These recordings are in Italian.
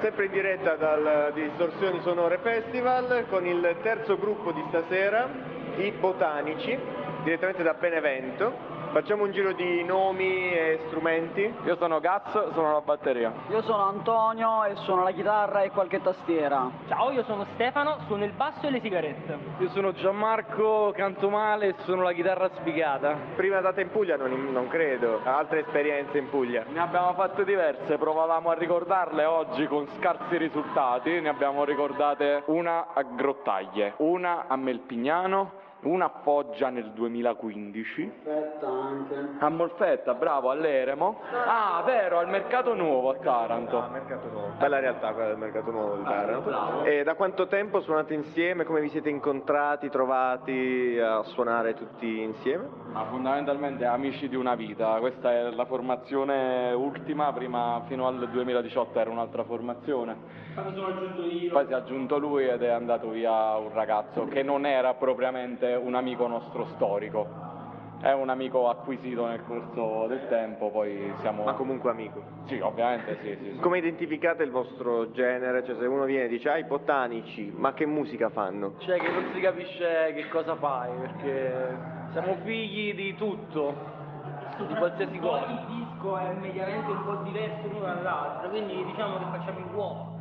Sempre in diretta dal Distorsioni Sonore Festival con il terzo gruppo di stasera, i Botanici, direttamente da Benevento. Facciamo un giro di nomi e strumenti. Io sono Gaz, sono la batteria. Io sono Antonio e suono la chitarra e qualche tastiera. Ciao, io sono Stefano, suono il basso e le sigarette. Io sono Gianmarco, canto male e suono la chitarra spiegata. Prima data in Puglia non, non credo, altre esperienze in Puglia. Ne abbiamo fatte diverse, provavamo a ricordarle oggi con scarsi risultati. Ne abbiamo ricordate una a Grottaglie, una a Melpignano una a Foggia nel 2015. Aspetta anche. A Molfetta, bravo, all'Eremo. Ah, vero, al Mercato Nuovo a Taranto. Ah, Mercato Nuovo. Bella realtà quella del Mercato Nuovo di Taranto. E da quanto tempo suonate insieme? Come vi siete incontrati, trovati a suonare tutti insieme? Ma fondamentalmente amici di una vita. Questa è la formazione ultima, prima fino al 2018 era un'altra formazione. Poi sono aggiunto io. Poi si è aggiunto lui ed è andato via un ragazzo che non era propriamente un amico nostro storico. È un amico acquisito nel corso del tempo, poi siamo... Ma comunque amico. Sì, ovviamente sì, sì, sì. Come identificate il vostro genere? Cioè se uno viene e dice ah i botanici, ma che musica fanno? Cioè che non si capisce che cosa fai, perché siamo figli di tutto, di qualsiasi cosa. Il disco è mediamente un po' diverso l'uno dall'altro, quindi diciamo che facciamo il rock.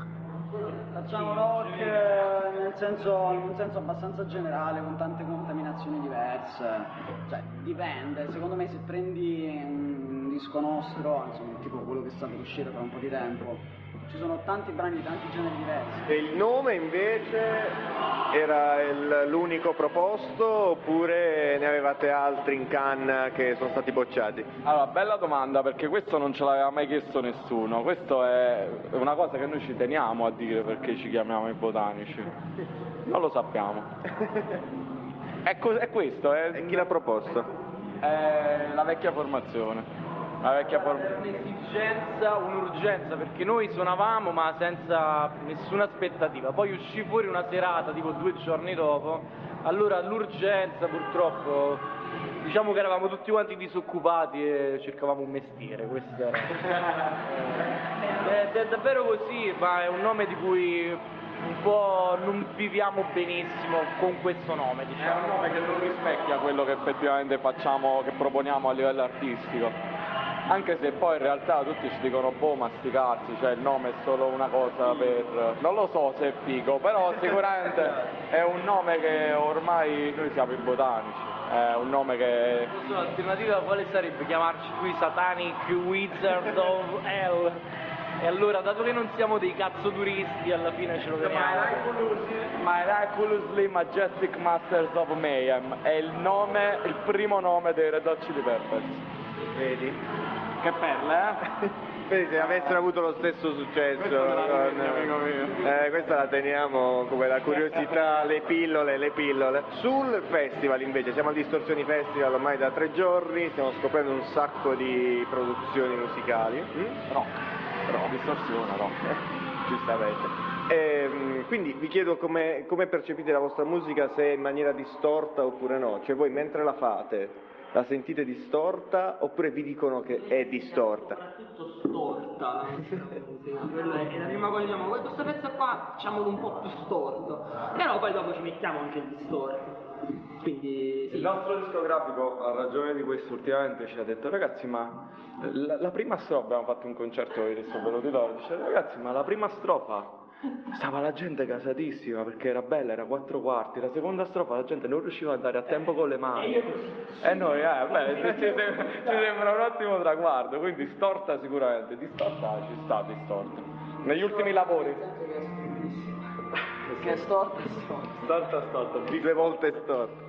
Facciamo rock eh, nel senso, in un senso abbastanza generale, con tante contaminazioni diverse. Cioè, dipende. Secondo me se prendi un disco nostro, insomma, tipo quello che sta per uscire tra un po' di tempo, ci sono tanti brani di tanti generi diversi. E il nome invece era il- l'unico proposto oppure ne avevate altri in canna che sono stati bocciati? Allora, bella domanda perché questo non ce l'aveva mai chiesto nessuno. Questo è una cosa che noi ci teniamo a dire perché ci chiamiamo i botanici. Non lo sappiamo. È, co- è questo, è, E chi l'ha proposto? è la vecchia formazione. La vecchia formazione. Un'esigenza, un'urgenza, perché noi suonavamo ma senza nessuna aspettativa. Poi uscì fuori una serata, tipo due giorni dopo, allora l'urgenza purtroppo, diciamo che eravamo tutti quanti disoccupati e cercavamo un mestiere, questo era. Eh, Ed è davvero così, ma è un nome di cui un po' non viviamo benissimo con questo nome, È diciamo. un nome che non rispecchia quello che effettivamente facciamo, che proponiamo a livello artistico. Anche se poi in realtà tutti ci dicono boh ma sti cazzi, cioè il nome è solo una cosa per. non lo so se è figo, però sicuramente è un nome che ormai noi siamo i botanici, è un nome che. L'alternativa quale sarebbe? Chiamarci qui Satanic Wizard of Hell. E allora, dato che non siamo dei cazzo turisti, alla fine ce lo vediamo. Miraculously Majestic Masters of Mayhem è il nome, il primo nome dei Red Hot Chili Peppers. Vedi? Che perle, eh? Vedi se avessero avuto lo stesso successo. Con- mio. Eh, questa la teniamo come la curiosità, le pillole, le pillole. Sul festival invece, siamo al Distorsioni Festival ormai da tre giorni, stiamo scoprendo un sacco di produzioni musicali. Mm? Rock. Rock. Distorsione, rock. giustamente. Ehm, quindi vi chiedo come, come percepite la vostra musica, se è in maniera distorta oppure no, cioè voi mentre la fate la sentite distorta oppure vi dicono che è distorta? Soprattutto storta. È la prima cosa che diciamo, "Guarda, questo pezzo qua facciamolo un po' più storto. Però poi dopo ci mettiamo anche il distorto. Quindi Il sì. nostro discografico ha ragione di questo ultimamente ci ha detto ragazzi ma la, la prima strofa, abbiamo fatto un concerto ieri venuti loro, dice ragazzi ma la prima strofa stava la gente casatissima perché era bella, era quattro quarti, la seconda strofa la gente non riusciva ad andare a tempo con le mani. E noi, eh, beh, ci, sem- ci sembra un ottimo traguardo, quindi storta sicuramente, distorta ci sta distorta. Negli ultimi lavori. Che è storta, è storta. Storta, storta, Due volte storta.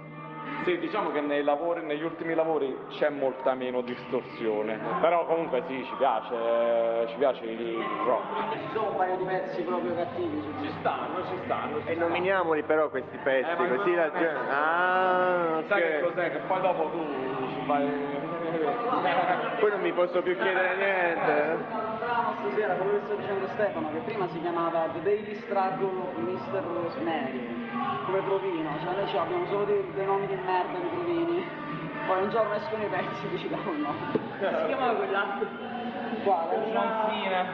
Sì, diciamo che nei lavori, negli ultimi lavori c'è molta meno distorsione, però comunque sì, ci piace, ci piace il rock. Ci sono un paio di pezzi proprio cattivi Ci stanno, ci stanno. E nominiamoli però questi pezzi, Eh, così la gente... Ah, Sai che cos'è? Che poi dopo tu ci fai... Poi non mi posso più chiedere niente. Parlavamo stasera, quello che sta dicendo Stefano, che prima si chiamava The Daily Struggle of Mr. Rosemary, come provino, cioè noi ci abbiamo solo dei, dei nomi di merda di provini, poi un giorno escono i pezzi e decidiamo il nome. Si chiamava quell'altro. Quale? John Cena.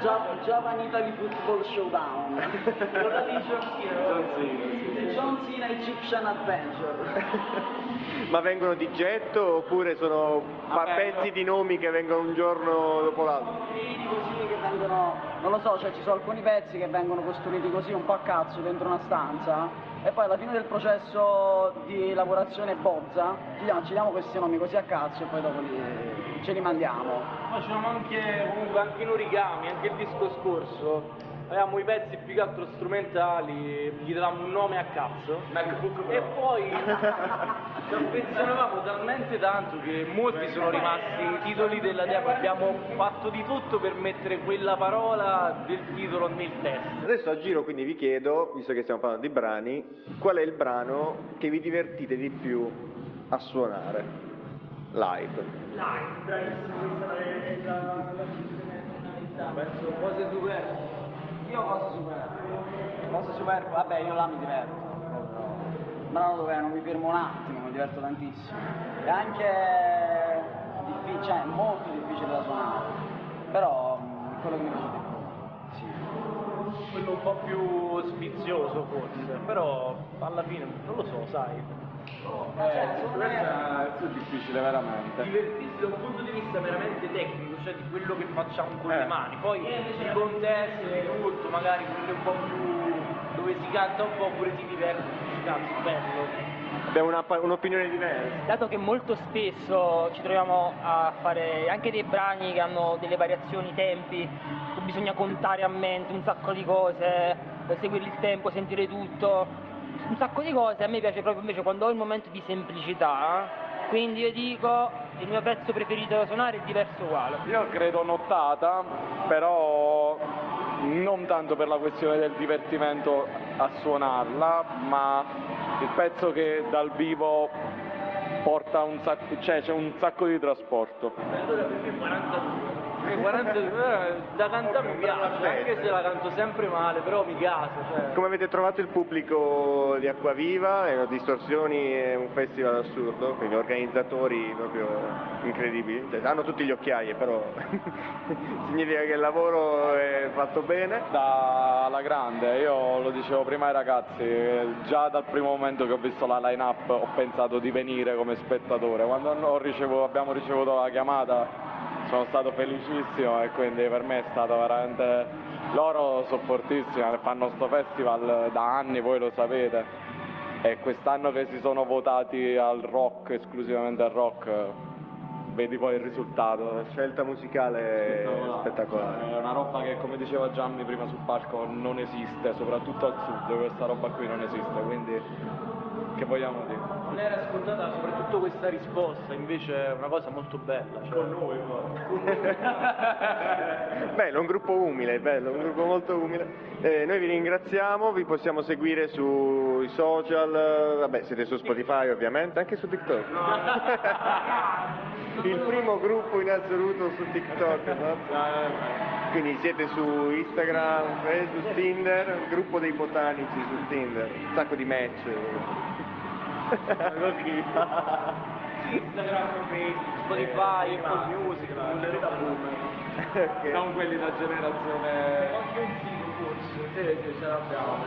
Gia- Japan Italy Football Showdown. Quello di John Cena. John Cena, sì. John Cena Egyptian Adventure. Ma vengono di getto oppure sono Vabbè, pezzi no. di nomi che vengono un giorno dopo l'altro? Costruiti così che vengono, non lo so, cioè ci sono alcuni pezzi che vengono costruiti così un po' a cazzo dentro una stanza e poi alla fine del processo di lavorazione bozza ci diamo, ci diamo questi nomi così a cazzo e poi dopo li, ce li mandiamo. Facciamo anche comunque anche in origami, anche il disco scorso. Avevamo i pezzi più che altro strumentali, gli davamo un nome a cazzo. MacBook E poi ci affezionavamo talmente tanto che molti sono rimasti i titoli della demo. Abbiamo fatto di tutto per mettere quella parola del titolo nel testo. Adesso a giro quindi vi chiedo, visto che stiamo parlando di brani, qual è il brano che vi divertite di più a suonare live? Live, bravissimo, questa è la, la, la funzionalità. Penso cose super. Io cose superflue. Cose superflue, vabbè io là mi diverto. Un brano dove non mi fermo un attimo, mi diverto tantissimo. È anche difficile, cioè è molto difficile da suonare. Però mm, quello che mi piace di più. Sì. quello un po' più sfizioso forse, però alla fine non lo so, sai. Me- Questo è difficile veramente. Divertirsi da un punto di vista veramente tecnico, cioè di quello che facciamo con Eh. le mani, poi i contesti, tutto, magari quelli un po' più dove si canta un po' pure ti diverti, dici cazzo, bello. Abbiamo un'opinione diversa. Dato che molto spesso ci troviamo a fare anche dei brani che hanno delle variazioni tempi, bisogna contare a mente un sacco di cose, seguire il tempo, sentire tutto, un sacco di cose, a me piace proprio invece quando ho il momento di semplicità, quindi io dico il mio pezzo preferito da suonare è diverso uguale. Io credo nottata, però non tanto per la questione del divertimento a suonarla, ma il pezzo che dal vivo porta un sacco, cioè c'è un sacco di trasporto. Allora per me 42. Eh, 42 eh, da cantare mi piace, anche se la canto sempre male, però mi piace. Cioè. Come avete trovato il pubblico di Acquaviva? Distorsioni, è un festival assurdo, quindi organizzatori proprio incredibili. Cioè, hanno tutti gli occhiaie, però significa che il lavoro è fatto bene. Da alla grande, io lo dicevo prima ai ragazzi, già dal primo momento che ho visto la line-up ho pensato di venire come spettatore. Quando ho ricevuto- abbiamo ricevuto la chiamata sono stato felicissimo e quindi per me è stato veramente... Loro sono fortissimi, fanno sto festival da anni, voi lo sapete, e quest'anno che si sono votati al rock, esclusivamente al rock, vedi poi il risultato. La scelta musicale spettacolare. È una roba che come diceva Gianni prima sul palco non esiste, soprattutto al sud questa roba qui non esiste, quindi che vogliamo dire? Non era scontata soprattutto questa risposta, invece è una cosa molto bella. Cioè. Con noi bello, un gruppo umile, bello, un gruppo molto umile. Eh, noi vi ringraziamo, vi possiamo seguire sui social, vabbè siete su Spotify ovviamente, anche su TikTok. Il primo gruppo in assoluto su TikTok, no? Quindi siete su Instagram, Facebook, Tinder, il gruppo dei botanici su Tinder, un sacco di match. Instagram, Facebook, Spotify, Apple Music, quelli da boomer. Non quelli da generazione... Anche un sito forse. Sì, sì, ce l'abbiamo.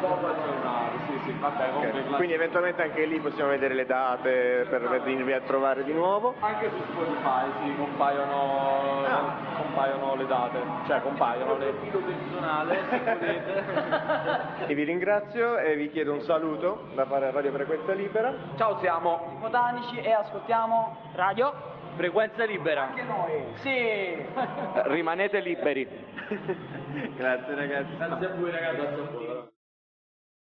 Poco aggiornato, sì, sì, vabbè, comunque Ok, classico. Quindi eventualmente anche lì possiamo vedere le date per venirvi a trovare di nuovo. Anche su Spotify sì, compaiono, compaiono le date, cioè compaiono le... personale, se. E vi ringrazio e vi chiedo un saluto da fare a Radio Frequenza Libera. Ciao siamo! Botanici e ascoltiamo Radio? Frequenza libera. anche noi. Sì! Rimanete liberi. Grazie ragazzi. Grazie a voi ragazzi. Grazie a voi.